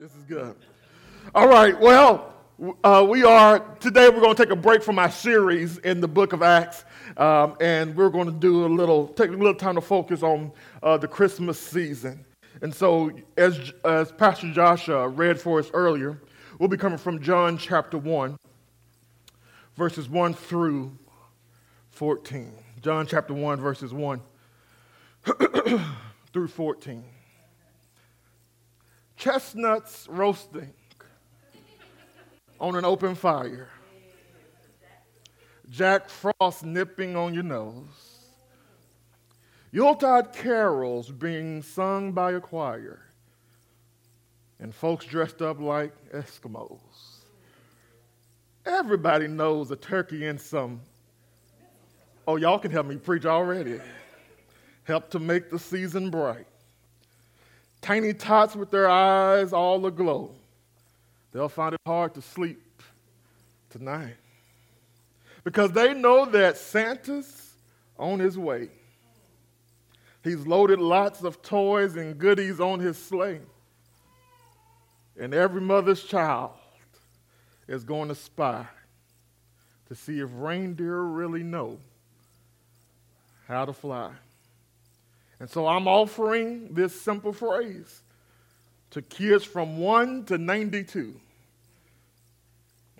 This is good. All right, well, uh, we are, today we're going to take a break from our series in the book of Acts, um, and we're going to do a little, take a little time to focus on uh, the Christmas season. And so, as, as Pastor Joshua read for us earlier, we'll be coming from John chapter 1, verses 1 through 14. John chapter 1, verses 1 through 14 chestnuts roasting on an open fire, Jack Frost nipping on your nose, Yuletide carols being sung by a choir, and folks dressed up like Eskimos. Everybody knows a turkey and some. Oh, y'all can help me preach already. Help to make the season bright tiny tots with their eyes all aglow. They'll find it hard to sleep tonight because they know that Santa's on his way. He's loaded lots of toys and goodies on his sleigh. And every mother's child is going to spy to see if reindeer really know how to fly. And so I'm offering this simple phrase to kids from 1 to 92.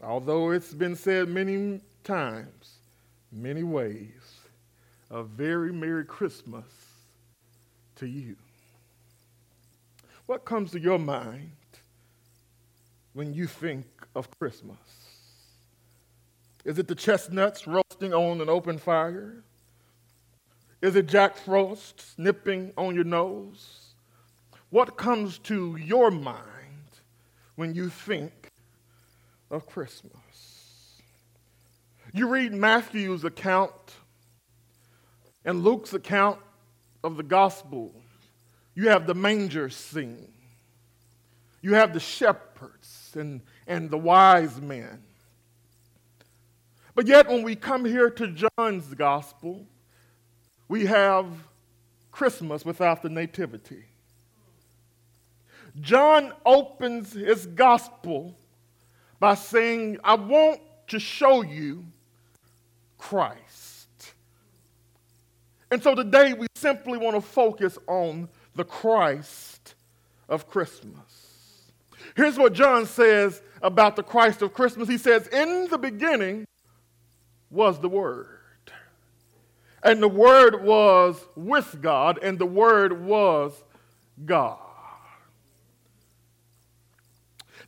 Although it's been said many times, many ways, a very Merry Christmas to you. What comes to your mind when you think of Christmas? Is it the chestnuts roasting on an open fire? Is it Jack Frost snipping on your nose? What comes to your mind when you think of Christmas? You read Matthew's account and Luke's account of the gospel. You have the manger scene. You have the shepherds and, and the wise men. But yet, when we come here to John's gospel, we have Christmas without the nativity. John opens his gospel by saying, I want to show you Christ. And so today we simply want to focus on the Christ of Christmas. Here's what John says about the Christ of Christmas. He says, In the beginning was the Word and the Word was with God, and the Word was God.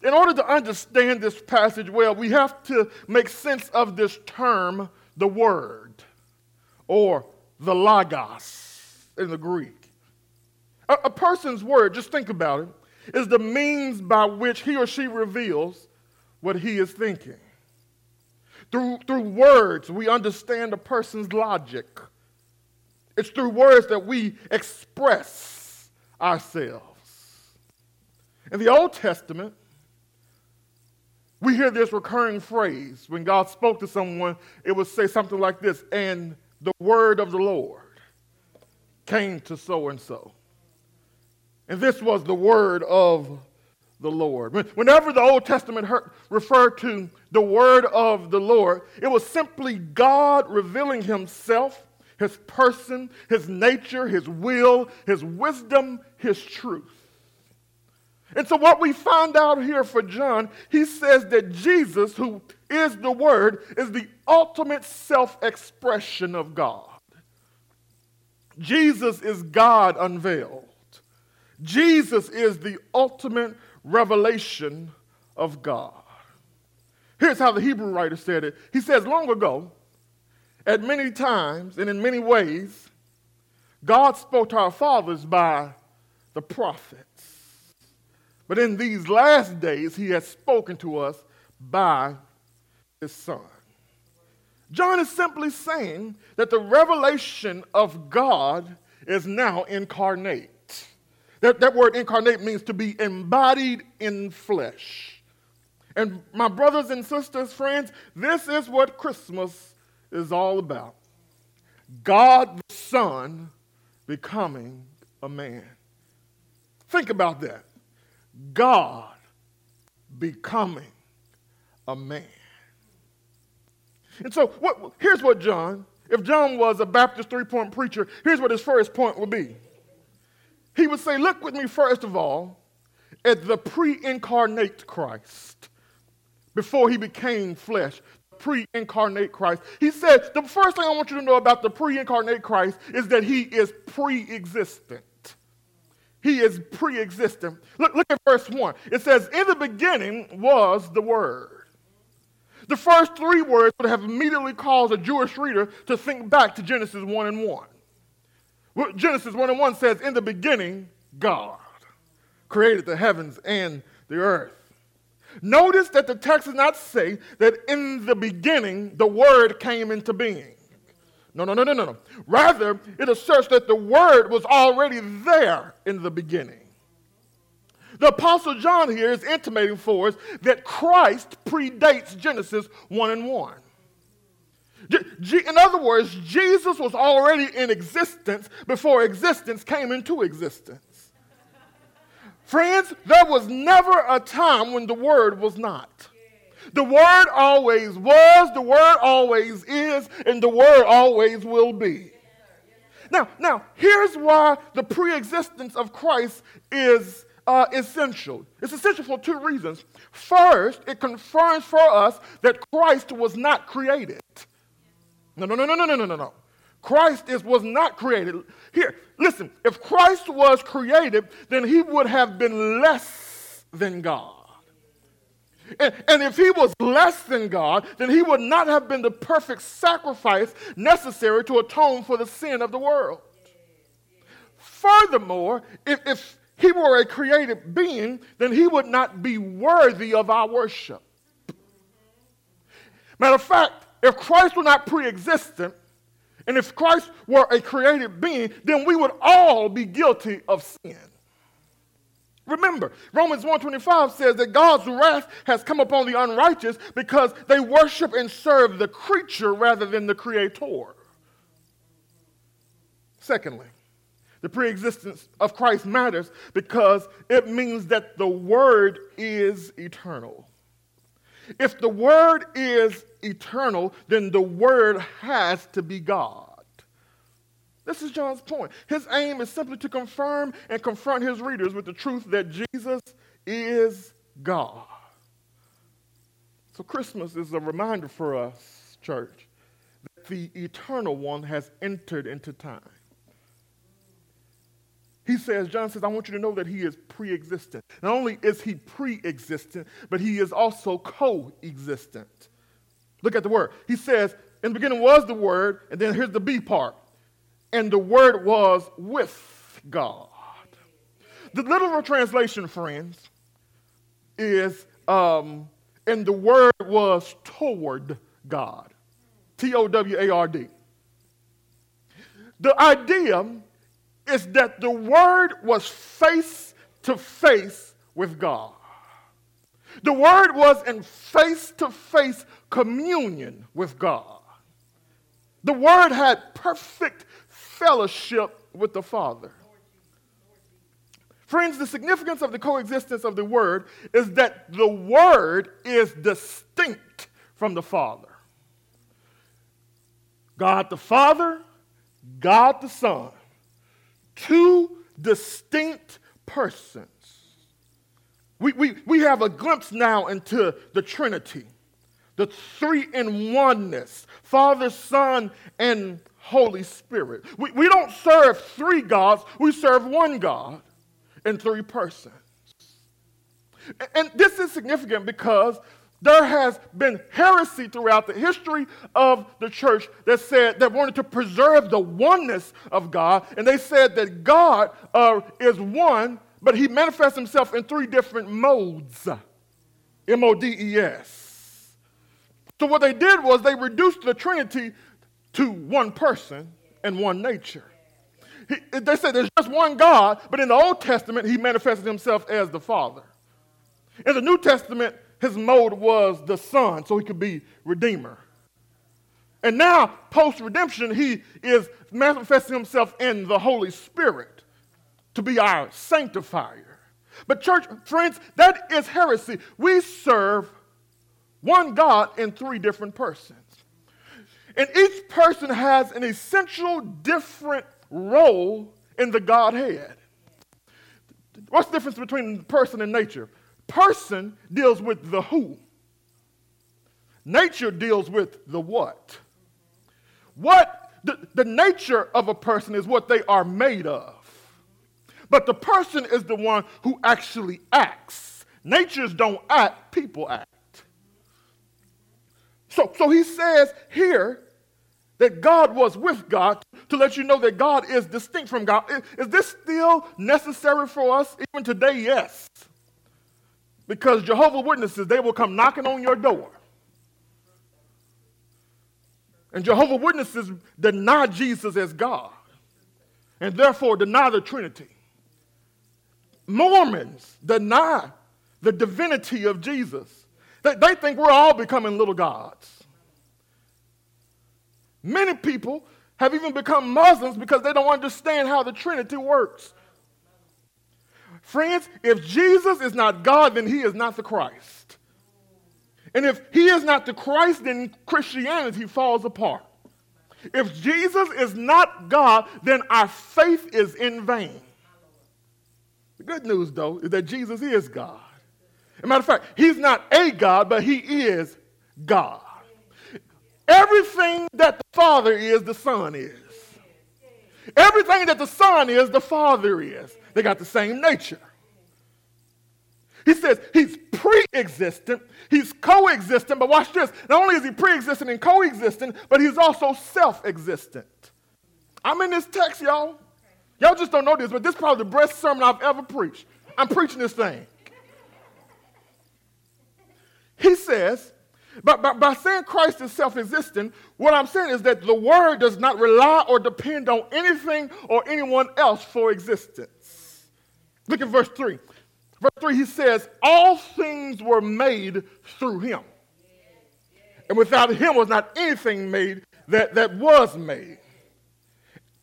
In order to understand this passage well, we have to make sense of this term, the Word, or the Logos in the Greek. A, a person's word, just think about it, is the means by which he or she reveals what he is thinking. Through, through words, we understand a person's logic. It's through words that we express ourselves. In the Old Testament, we hear this recurring phrase. When God spoke to someone, it would say something like this And the word of the Lord came to so and so. And this was the word of the Lord. Whenever the Old Testament referred to the word of the Lord, it was simply God revealing himself, his person, his nature, his will, his wisdom, his truth. And so, what we find out here for John, he says that Jesus, who is the Word, is the ultimate self expression of God. Jesus is God unveiled. Jesus is the ultimate revelation of God. Here's how the Hebrew writer said it. He says, Long ago, at many times and in many ways, God spoke to our fathers by the prophets. But in these last days, He has spoken to us by His Son. John is simply saying that the revelation of God is now incarnate. That, that word incarnate means to be embodied in flesh. And my brothers and sisters, friends, this is what Christmas is all about God the Son becoming a man. Think about that. God becoming a man. And so, what, here's what John, if John was a Baptist three point preacher, here's what his first point would be. He would say, Look with me, first of all, at the pre incarnate Christ before he became flesh. Pre incarnate Christ. He said, The first thing I want you to know about the pre incarnate Christ is that he is pre existent. He is pre existent. Look, look at verse 1. It says, In the beginning was the Word. The first three words would have immediately caused a Jewish reader to think back to Genesis 1 and 1. Genesis 1 and 1 says, In the beginning, God created the heavens and the earth. Notice that the text does not say that in the beginning the Word came into being. No, no, no, no, no, no. Rather, it asserts that the Word was already there in the beginning. The Apostle John here is intimating for us that Christ predates Genesis 1 and 1. In other words, Jesus was already in existence before existence came into existence. Friends, there was never a time when the Word was not. The Word always was, the Word always is, and the Word always will be. Now, now here's why the pre-existence of Christ is uh, essential. It's essential for two reasons. First, it confirms for us that Christ was not created. No, no, no, no, no, no, no, no. Christ is, was not created. Here, listen, if Christ was created, then he would have been less than God. And, and, if he was less than God, then he would not have been the perfect sacrifice necessary to atone for the sin of the world. Furthermore, if, if he were a created being, then he would not be worthy of our worship. Matter of fact, if Christ were not pre existent, and if Christ were a created being, then we would all be guilty of sin. Remember, Romans 1:25 says that God's wrath has come upon the unrighteous because they worship and serve the creature rather than the creator. Secondly, the preexistence of Christ matters because it means that the word is eternal. If the word is eternal, then the word has to be God. This is John's point. His aim is simply to confirm and confront his readers with the truth that Jesus is God. So, Christmas is a reminder for us, church, that the eternal one has entered into time. He says, John says, I want you to know that he is pre existent. Not only is he pre existent, but he is also co existent. Look at the word. He says, In the beginning was the word, and then here's the B part. And the word was with God. The literal translation, friends, is, um, and the word was toward God. T O W A R D. The idea is that the Word was face to face with God. The Word was in face to face communion with God. The Word had perfect fellowship with the Father. Friends, the significance of the coexistence of the Word is that the Word is distinct from the Father. God the Father, God the Son two distinct persons. We, we, we have a glimpse now into the Trinity, the three in oneness Father, Son, and Holy Spirit. We, we don't serve three gods, we serve one God in three persons. And this is significant because there has been heresy throughout the history of the church that said that wanted to preserve the oneness of God, and they said that God uh, is one, but He manifests Himself in three different modes. M O D E S. So what they did was they reduced the Trinity to one person and one nature. He, they said there's just one God, but in the Old Testament, He manifested Himself as the Father. In the New Testament, his mode was the Son, so he could be Redeemer. And now, post redemption, he is manifesting himself in the Holy Spirit to be our sanctifier. But, church friends, that is heresy. We serve one God in three different persons. And each person has an essential different role in the Godhead. What's the difference between person and nature? Person deals with the who, nature deals with the what. What the, the nature of a person is what they are made of. But the person is the one who actually acts. Natures don't act, people act. So, so he says here that God was with God to let you know that God is distinct from God. Is, is this still necessary for us even today? Yes. Because Jehovah Witnesses, they will come knocking on your door. And Jehovah Witnesses deny Jesus as God and therefore deny the Trinity. Mormons deny the divinity of Jesus. They, they think we're all becoming little gods. Many people have even become Muslims because they don't understand how the Trinity works. Friends, if Jesus is not God, then he is not the Christ. And if he is not the Christ, then Christianity falls apart. If Jesus is not God, then our faith is in vain. The good news, though, is that Jesus is God. As a matter of fact, he's not a God, but he is God. Everything that the Father is, the Son is. Everything that the Son is, the Father is. They got the same nature. He says he's pre existent, he's coexistent, but watch this. Not only is he pre existent and coexistent, but he's also self existent. I'm in this text, y'all. Y'all just don't know this, but this is probably the best sermon I've ever preached. I'm preaching this thing. He says, but by, by saying Christ is self existent, what I'm saying is that the Word does not rely or depend on anything or anyone else for existence. Look at verse 3. Verse 3, he says, All things were made through him. And without him was not anything made that, that was made.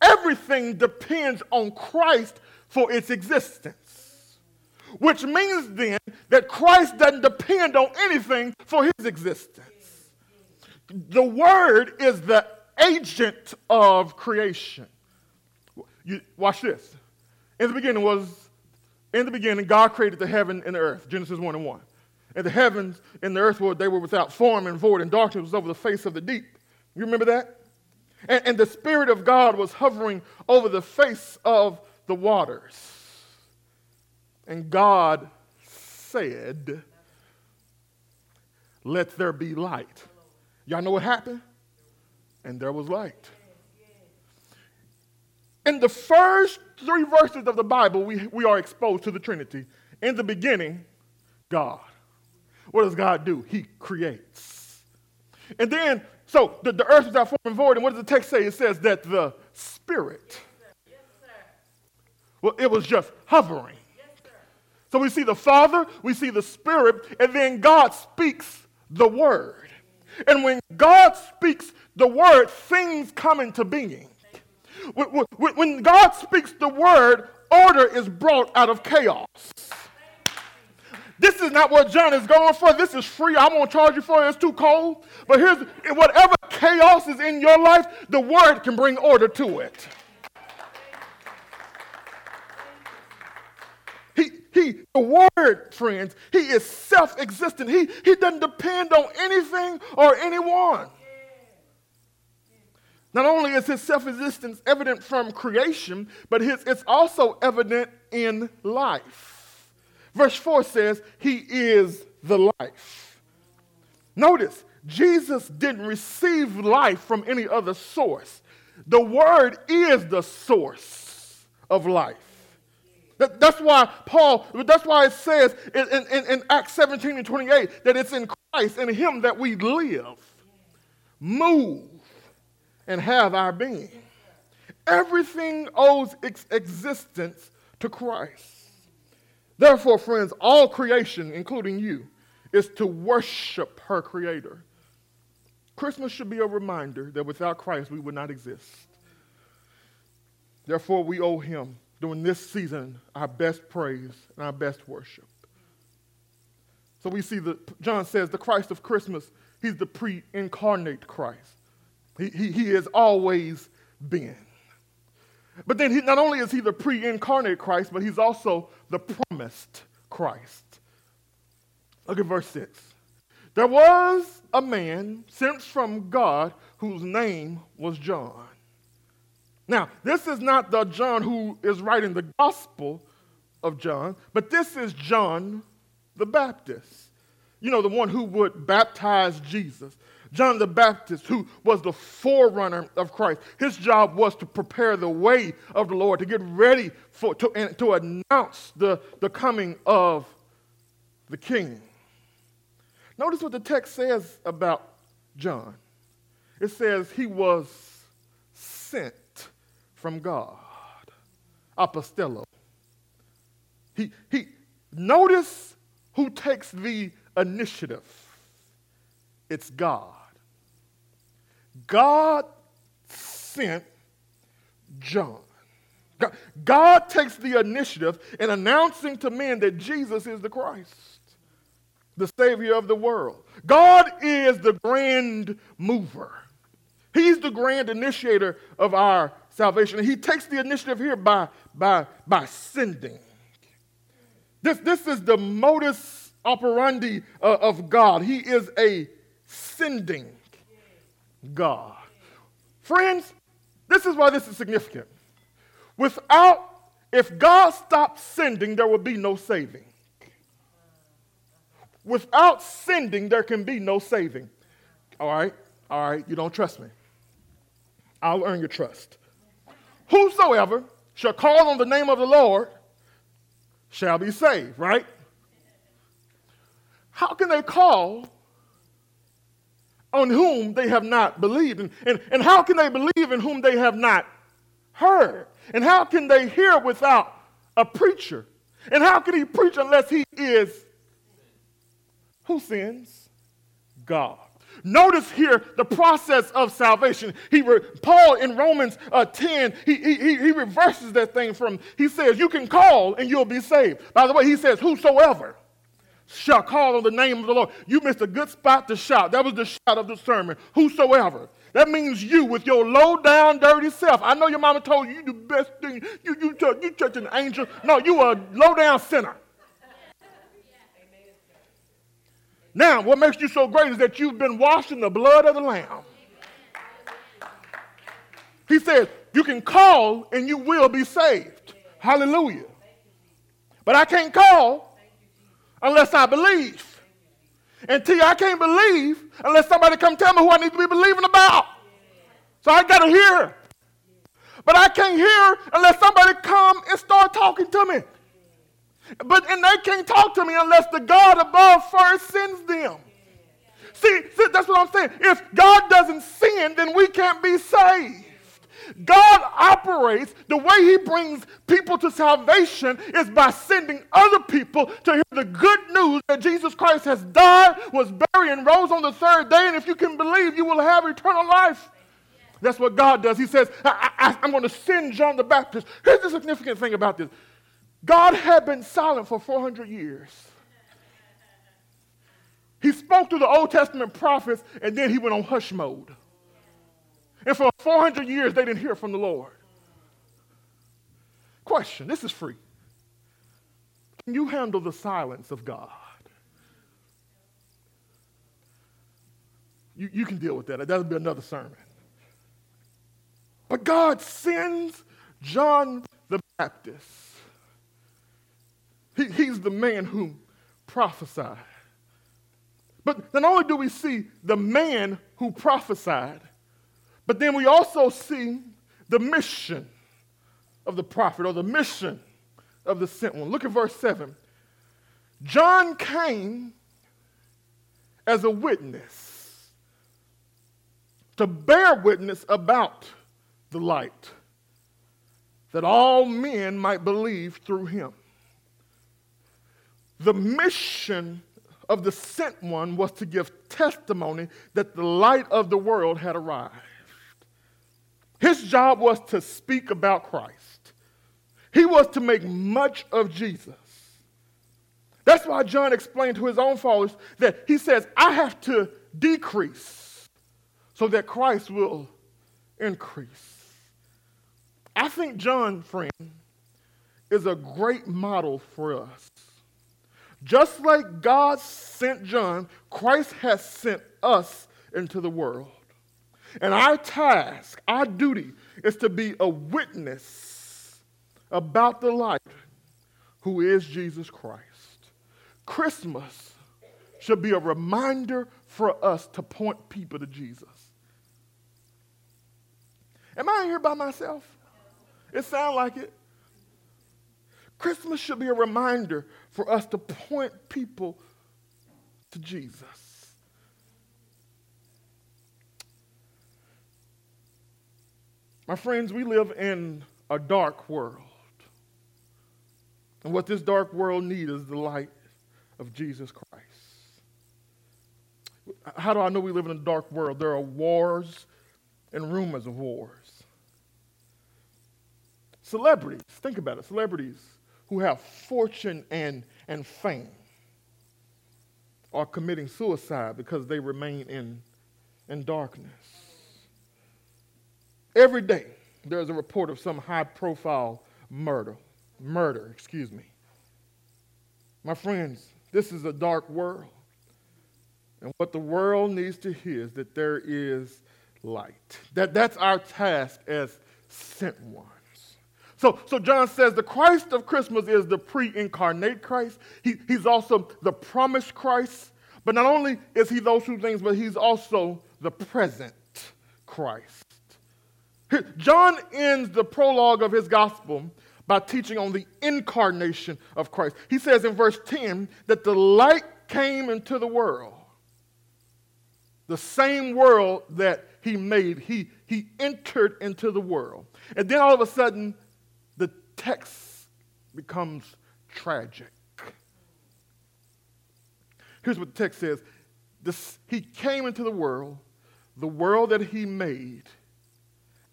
Everything depends on Christ for its existence. Which means then that Christ doesn't depend on anything for his existence. The Word is the agent of creation. You, watch this. In the beginning was in the beginning, God created the heaven and the earth, Genesis 1 and 1. And the heavens and the earth were, they were without form and void, and darkness was over the face of the deep. You remember that? And, and the Spirit of God was hovering over the face of the waters. And God said, Let there be light. Y'all know what happened? And there was light. In the first three verses of the Bible, we, we are exposed to the Trinity. In the beginning, God. What does God do? He creates. And then, so the, the earth is out form and void, and what does the text say? It says that the Spirit, yes, well, it was just hovering. So we see the Father, we see the Spirit, and then God speaks the Word. And when God speaks the Word, things come into being. When God speaks the word, order is brought out of chaos. This is not what John is going for. This is free. I'm going to charge you for it. It's too cold. But here's whatever chaos is in your life, the word can bring order to it. He, he, the word, friends, he is self existent. He, he doesn't depend on anything or anyone. Not only is his self existence evident from creation, but his, it's also evident in life. Verse 4 says, He is the life. Notice, Jesus didn't receive life from any other source. The Word is the source of life. That, that's why Paul, that's why it says in, in, in Acts 17 and 28 that it's in Christ, in Him that we live, move, and have our being. Everything owes its existence to Christ. Therefore, friends, all creation, including you, is to worship her Creator. Christmas should be a reminder that without Christ we would not exist. Therefore, we owe him during this season our best praise and our best worship. So we see that John says the Christ of Christmas, he's the pre incarnate Christ. He, he, he has always been. But then he, not only is he the pre incarnate Christ, but he's also the promised Christ. Look at verse 6. There was a man sent from God whose name was John. Now, this is not the John who is writing the Gospel of John, but this is John the Baptist. You know, the one who would baptize Jesus. John the Baptist, who was the forerunner of Christ, his job was to prepare the way of the Lord, to get ready for, to, and to announce the, the coming of the King. Notice what the text says about John. It says he was sent from God. Apostello. He, he, notice who takes the initiative. It's God. God sent John. God, God takes the initiative in announcing to men that Jesus is the Christ, the Savior of the world. God is the grand mover. He's the grand initiator of our salvation. he takes the initiative here by, by, by sending. This, this is the modus operandi uh, of God. He is a sending God. Friends, this is why this is significant. Without, if God stopped sending, there would be no saving. Without sending, there can be no saving. All right? All right, you don't trust me. I'll earn your trust. Whosoever shall call on the name of the Lord shall be saved, right? How can they call on whom they have not believed? And, and, and how can they believe in whom they have not heard? And how can they hear without a preacher? And how can he preach unless he is who sins? God. Notice here the process of salvation. He re, Paul in Romans uh, 10, he, he, he reverses that thing from, he says, You can call and you'll be saved. By the way, he says, Whosoever shall call on the name of the Lord. You missed a good spot to shout. That was the shout of the sermon. Whosoever. That means you with your low down, dirty self. I know your mama told you you the best thing. You, you, you church an angel. No, you a low down sinner. Now, what makes you so great is that you've been washed in the blood of the Lamb. He says, You can call and you will be saved. Hallelujah. But I can't call unless I believe. And T, I can't believe unless somebody come tell me who I need to be believing about. So I got to hear. But I can't hear unless somebody come and start talking to me. But and they can't talk to me unless the God above first sends them. See, see, that's what I'm saying. If God doesn't send, then we can't be saved. God operates, the way He brings people to salvation is by sending other people to hear the good news that Jesus Christ has died, was buried, and rose on the third day. And if you can believe, you will have eternal life. That's what God does. He says, I, am going to send John the Baptist. Here's the significant thing about this God had been silent for 400 years. He spoke to the Old Testament prophets and then he went on hush mode. And for 400 years, they didn't hear from the Lord. Question this is free. Can you handle the silence of God? You, you can deal with that. That'll be another sermon. But God sends John the Baptist he, the man who prophesied. But not only do we see the man who prophesied, but then we also see the mission of the prophet or the mission of the sent one. Look at verse 7. John came as a witness to bear witness about the light, that all men might believe through him. The mission of the sent one was to give testimony that the light of the world had arrived. His job was to speak about Christ. He was to make much of Jesus. That's why John explained to his own followers that he says, I have to decrease so that Christ will increase. I think John, friend, is a great model for us. Just like God sent John, Christ has sent us into the world. And our task, our duty, is to be a witness about the light who is Jesus Christ. Christmas should be a reminder for us to point people to Jesus. Am I here by myself? It sounds like it. Christmas should be a reminder for us to point people to Jesus. My friends, we live in a dark world. And what this dark world needs is the light of Jesus Christ. How do I know we live in a dark world? There are wars and rumors of wars. Celebrities, think about it, celebrities who have fortune and, and fame are committing suicide because they remain in, in darkness. Every day, there's a report of some high profile murder. Murder, excuse me. My friends, this is a dark world. And what the world needs to hear is that there is light. That, that's our task as sent ones. So, so John says the Christ of Christmas is the pre incarnate Christ. He, he's also the promised Christ. But not only is he those two things, but he's also the present Christ. John ends the prologue of his gospel by teaching on the incarnation of Christ. He says in verse 10 that the light came into the world. The same world that he made, he, he entered into the world. And then all of a sudden, text becomes tragic. Here's what the text says this, He came into the world, the world that He made,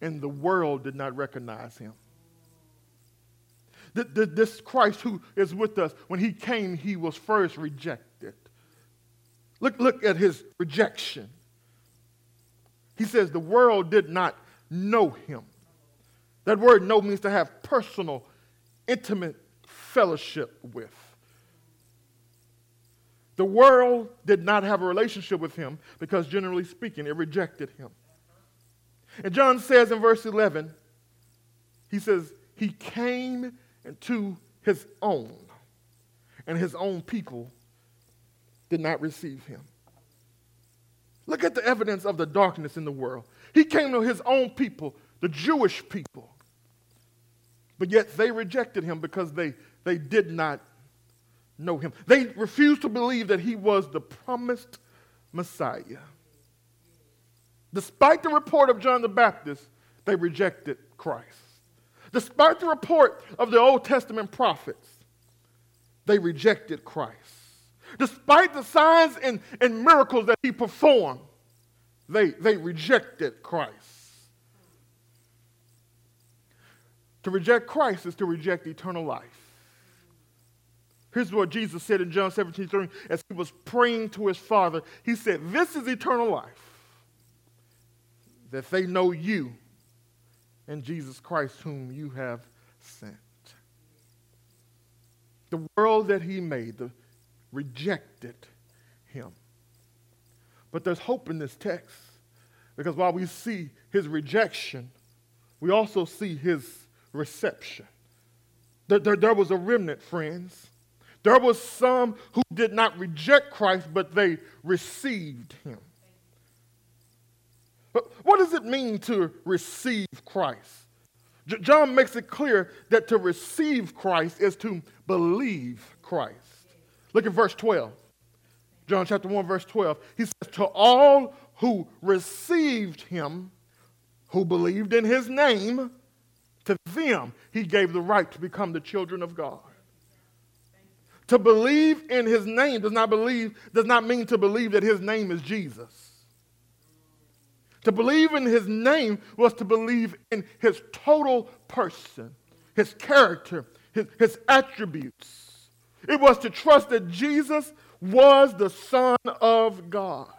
and the world did not recognize Him. This Christ who is with us, when He came, He was first rejected. Look, look at His rejection. He says the world did not know Him. That word know means to have personal, intimate fellowship with. The world did not have a relationship with him because, generally speaking, it rejected him. And John says in verse 11, he says, He came into his own, and his own people did not receive him. Look at the evidence of the darkness in the world. He came to his own people, the Jewish people. But yet they rejected him because they, they did not know him. They refused to believe that he was the promised Messiah. Despite the report of John the Baptist, they rejected Christ. Despite the report of the Old Testament prophets, they rejected Christ. Despite the signs and, and miracles that he performed, they, they rejected Christ. To reject Christ is to reject eternal life. Here's what Jesus said in John 17 3 as he was praying to his Father. He said, This is eternal life, that they know you and Jesus Christ, whom you have sent. The world that he made the, rejected him. But there's hope in this text because while we see his rejection, we also see his reception. There, there, there was a remnant, friends. There was some who did not reject Christ, but they received him. But what does it mean to receive Christ? J- John makes it clear that to receive Christ is to believe Christ. Look at verse 12. John chapter 1, verse 12. He says, To all who received him, who believed in his name, to them, he gave the right to become the children of God. To believe in his name does not believe does not mean to believe that his name is Jesus. To believe in his name was to believe in his total person, his character, his, his attributes. It was to trust that Jesus was the Son of God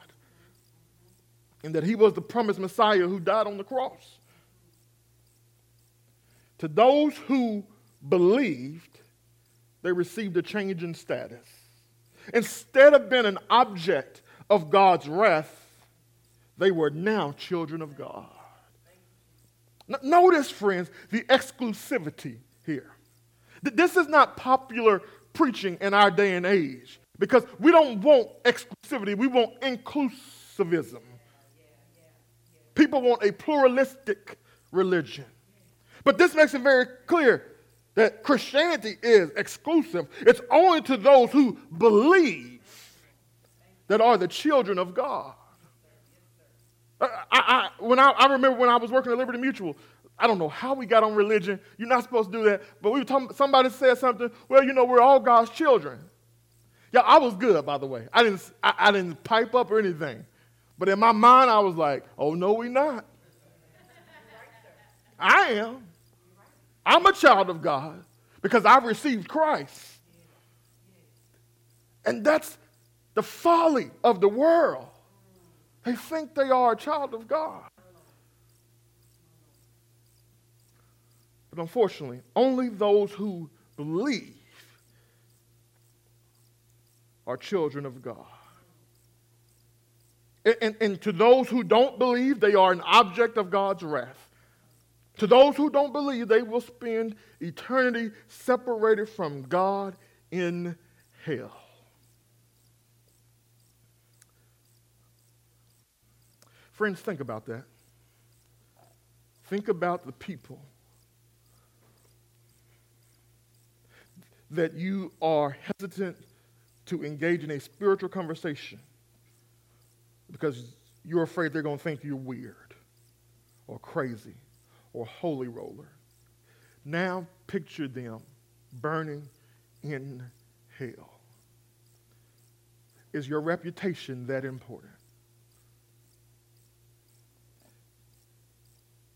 and that he was the promised Messiah who died on the cross. To those who believed, they received a change in status. Instead of being an object of God's wrath, they were now children of God. Notice, friends, the exclusivity here. This is not popular preaching in our day and age because we don't want exclusivity, we want inclusivism. People want a pluralistic religion. But this makes it very clear that Christianity is exclusive. It's only to those who believe that are the children of God. I, I, when I, I remember when I was working at Liberty Mutual, I don't know how we got on religion. You're not supposed to do that. But we were talking, somebody said something. Well, you know, we're all God's children. Yeah, I was good, by the way. I didn't, I, I didn't pipe up or anything. But in my mind, I was like, oh, no, we're not. I am. I'm a child of God because I've received Christ. And that's the folly of the world. They think they are a child of God. But unfortunately, only those who believe are children of God. And, and, to those who don't believe, they are an object of God's wrath. To those who don't believe, they will spend eternity separated from God in hell. Friends, think about that. Think about the people that you are hesitant to engage in a spiritual conversation because you're afraid they're going to think you're weird or crazy or holy roller. Now picture them burning in hell. Is your reputation that important?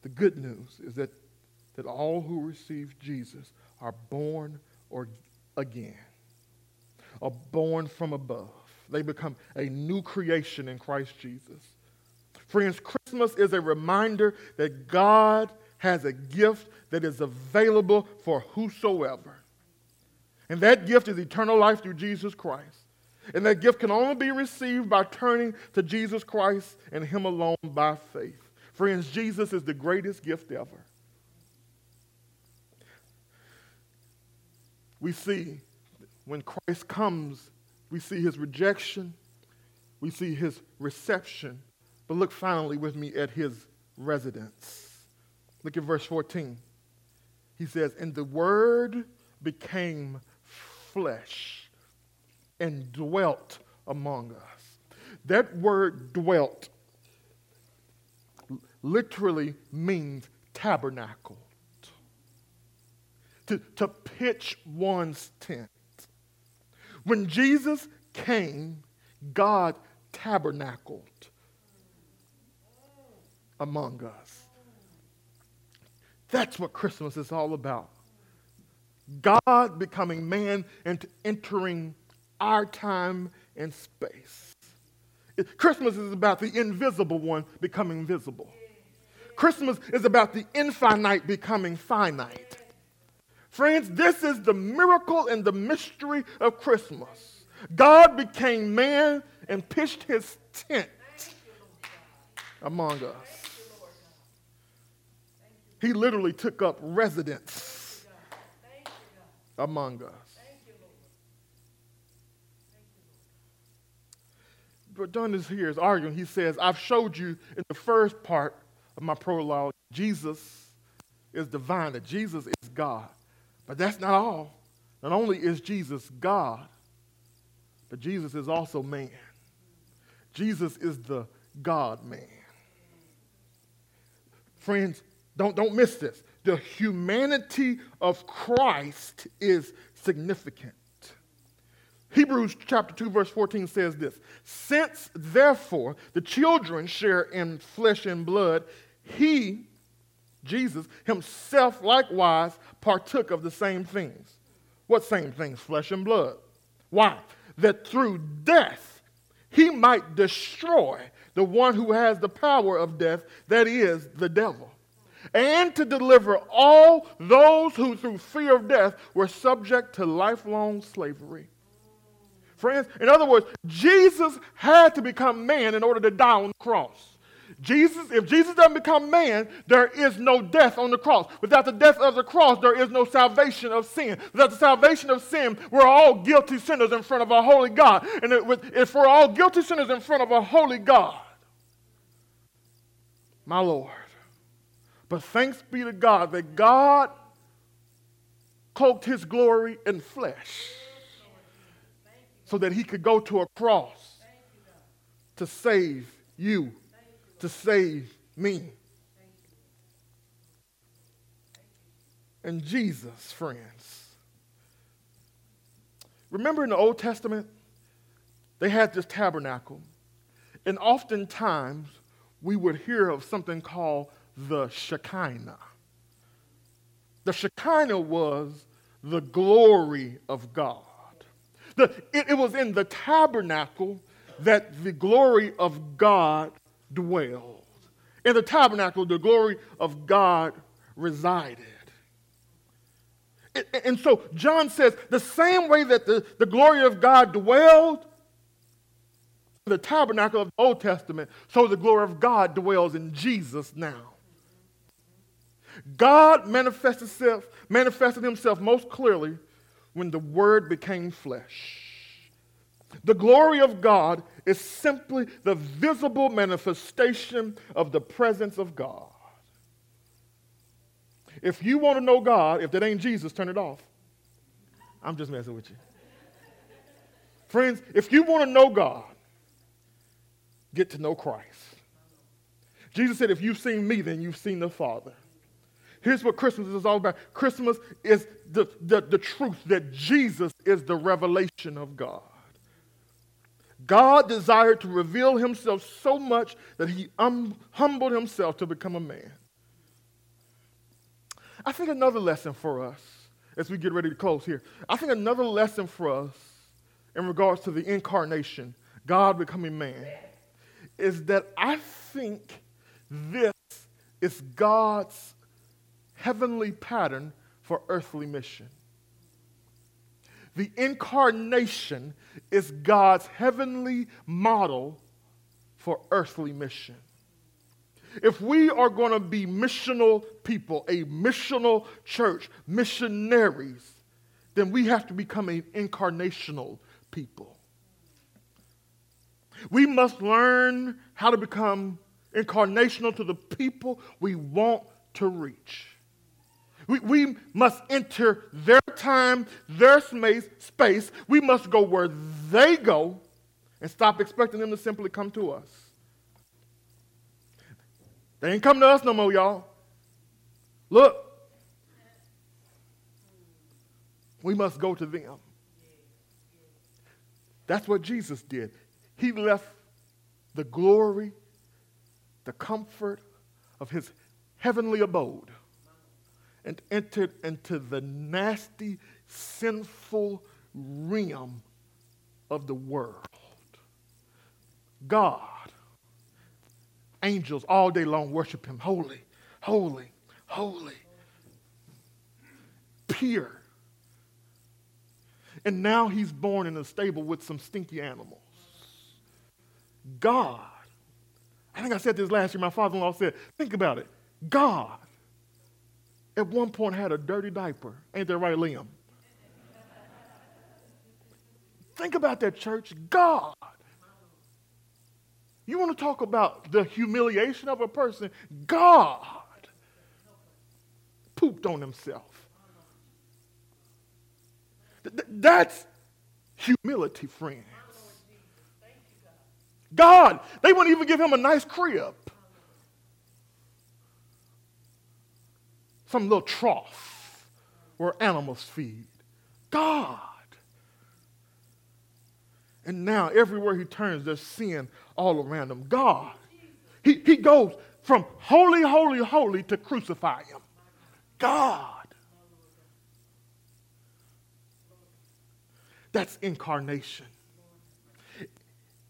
The good news is that, that all who receive Jesus are born or again, are born from above they become a new creation in Christ Jesus. Friends, Christmas is a reminder that God has a gift that is available for whosoever. And that gift is eternal life through Jesus Christ. And that gift can only be received by turning to Jesus Christ and Him alone by faith. Friends, Jesus is the greatest gift ever. We see when Christ comes we see his rejection, we see his reception. But look finally with me at his residence. Look at verse 14. He says, And the word became flesh and dwelt among us. That word dwelt literally means tabernacled. To, to pitch one's tent. When Jesus came, God tabernacled among us. That's what Christmas is all about. God becoming man and entering our time and space. Christmas is about the invisible one becoming visible. Christmas is about the infinite becoming finite. Friends, this is the miracle and the mystery of Christmas. God became man and pitched his tent among us. He literally took up residence among us. But John is here is arguing. He says, I've showed you in the first part of my prologue, Jesus is divine, that Jesus is God. But that's not all. Not only is Jesus God, but Jesus is also man. Jesus is the God man. Friends, don't, don't miss this. The humanity of Christ is significant. Hebrews chapter 2, verse 14 says this Since therefore the children share in flesh and blood, he Jesus himself likewise partook of the same things. What same things? Flesh and blood. Why? That through death he might destroy the one who has the power of death, that is, the devil, and to deliver all those who through fear of death were subject to lifelong slavery. Friends, in other words, Jesus had to become man in order to die on the cross. Jesus, if Jesus doesn't become man, there is no death on the cross. Without the death of the cross, there is no salvation of sin. Without the salvation of sin, we're all guilty sinners in front of a holy God. And if we're all guilty sinners in front of a holy God, my Lord. But thanks be to God that God cloaked his glory in flesh so that he could go to a cross to save you to save me. And Jesus, friends. Remember in the Old Testament, they had this tabernacle. And oftentimes, we would hear of something called the Shekinah. The Shekinah was the glory of God. The, it, it was in the tabernacle that the glory of God dwelled. In the tabernacle, the glory of God resided. And so John says the same way that the, the glory of God dwelled in the tabernacle of the Old Testament, so the glory of God dwells in Jesus now. God manifested himself, manifested himself most clearly when the Word became flesh. The glory of God is simply the visible manifestation of the presence of God. If you want to know God, if that ain't Jesus, turn it off. I'm just messing with you. Friends, if you want to know God, get to know Christ. Jesus said, if you've seen me, then you've seen the Father. Here's what Christmas is all about Christmas is the, the, the truth that Jesus is the revelation of God. God desired to reveal himself so much that he um, humbled himself to become a man. I think another lesson for us as we get ready to close here, I think another lesson for us in regards to the incarnation, God becoming man, is that I think this is God's heavenly pattern for earthly mission. The incarnation is God's heavenly model for earthly mission. If we are going to be missional people, a missional church, missionaries, then we have to become an incarnational people. We must learn how to become incarnational to the people we want to reach. We, we must enter their time, their space, space. We must go where they go and stop expecting them to simply come to us. They ain't come to us no more, y'all. Look, we must go to them. That's what Jesus did. He left the glory, the comfort of his heavenly abode and entered into the nasty, sinful realm of the world. God, angels all day long worship him. Holy, holy, holy, pure. And now he's born in a stable with some stinky animals. God, I think I said this last year. My father in law said, think about it. God at one point had a dirty diaper. Ain't that right, Liam? Think about that, church. God. You want to talk about the humiliation of a person? God pooped on himself. That's humility, friends. God, they wouldn't even give him a nice crib. Some little trough where animals feed. God. And now everywhere he turns, there's sin all around him. God. He, he goes from holy, holy, holy to crucify him. God. That's incarnation.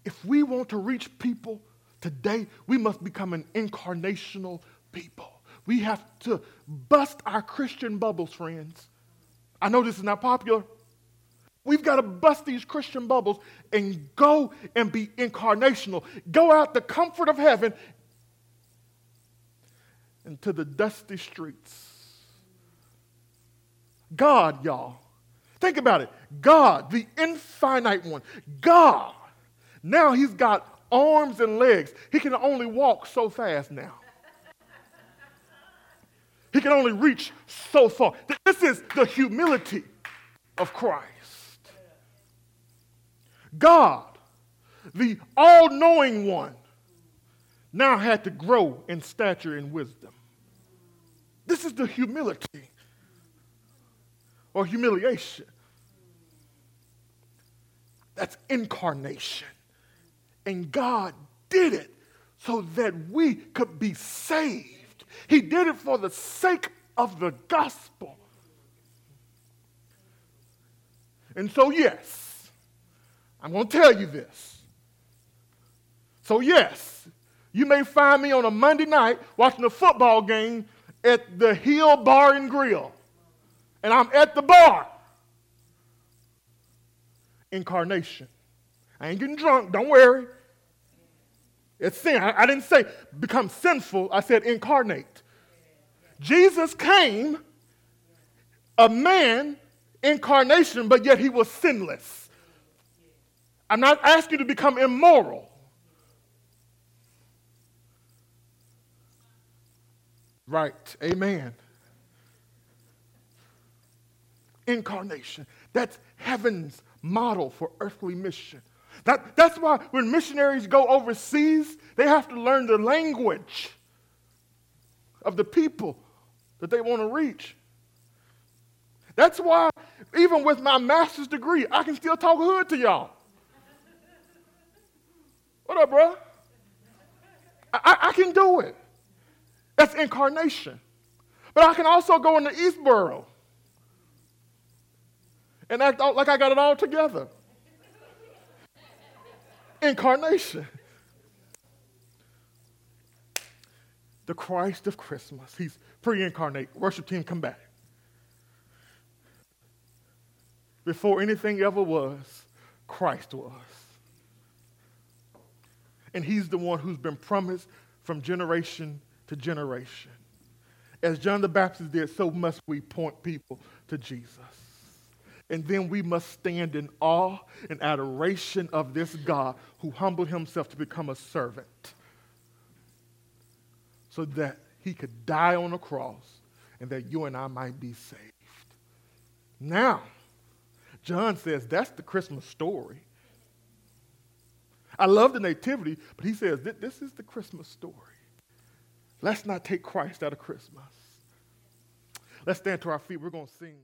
If we want to reach people today, we must become an incarnational people. We have to bust our Christian bubbles, friends. I know this is not popular. We've got to bust these Christian bubbles and go and be incarnational. Go out the comfort of heaven into the dusty streets. God, y'all. Think about it. God, the infinite one. God. Now he's got arms and legs. He can only walk so fast now. He can only reach so far. This is the humility of Christ. God, the all knowing one, now had to grow in stature and wisdom. This is the humility or humiliation. That's incarnation. And God did it so that we could be saved. He did it for the sake of the gospel. And so, yes, I'm going to tell you this. So, yes, you may find me on a Monday night watching a football game at the Hill Bar and Grill, and I'm at the bar. Incarnation. I ain't getting drunk, don't worry. It's sin. I, I didn't say become sinful, I said incarnate. Jesus came a man incarnation, but yet he was sinless. I'm not asking you to become immoral. Right. Amen. Incarnation. That's heaven's model for earthly mission. That, that's why when missionaries go overseas, they have to learn the language of the people that they want to reach. That's why, even with my master's degree, I can still talk hood to y'all. What up, bro? I, I can do it. That's incarnation. But I can also go into Eastboro and act like I got it all together. Incarnation. The Christ of Christmas. He's pre incarnate. Worship team, come back. Before anything ever was, Christ was. And he's the one who's been promised from generation to generation. As John the Baptist did, so must we point people to Jesus. And then we must stand in awe and adoration of this God who humbled himself to become a servant so that he could die on a cross and that you and I might be saved. Now, John says that's the Christmas story. I love the nativity, but he says this is the Christmas story. Let's not take Christ out of Christmas. Let's stand to our feet. We're going to sing.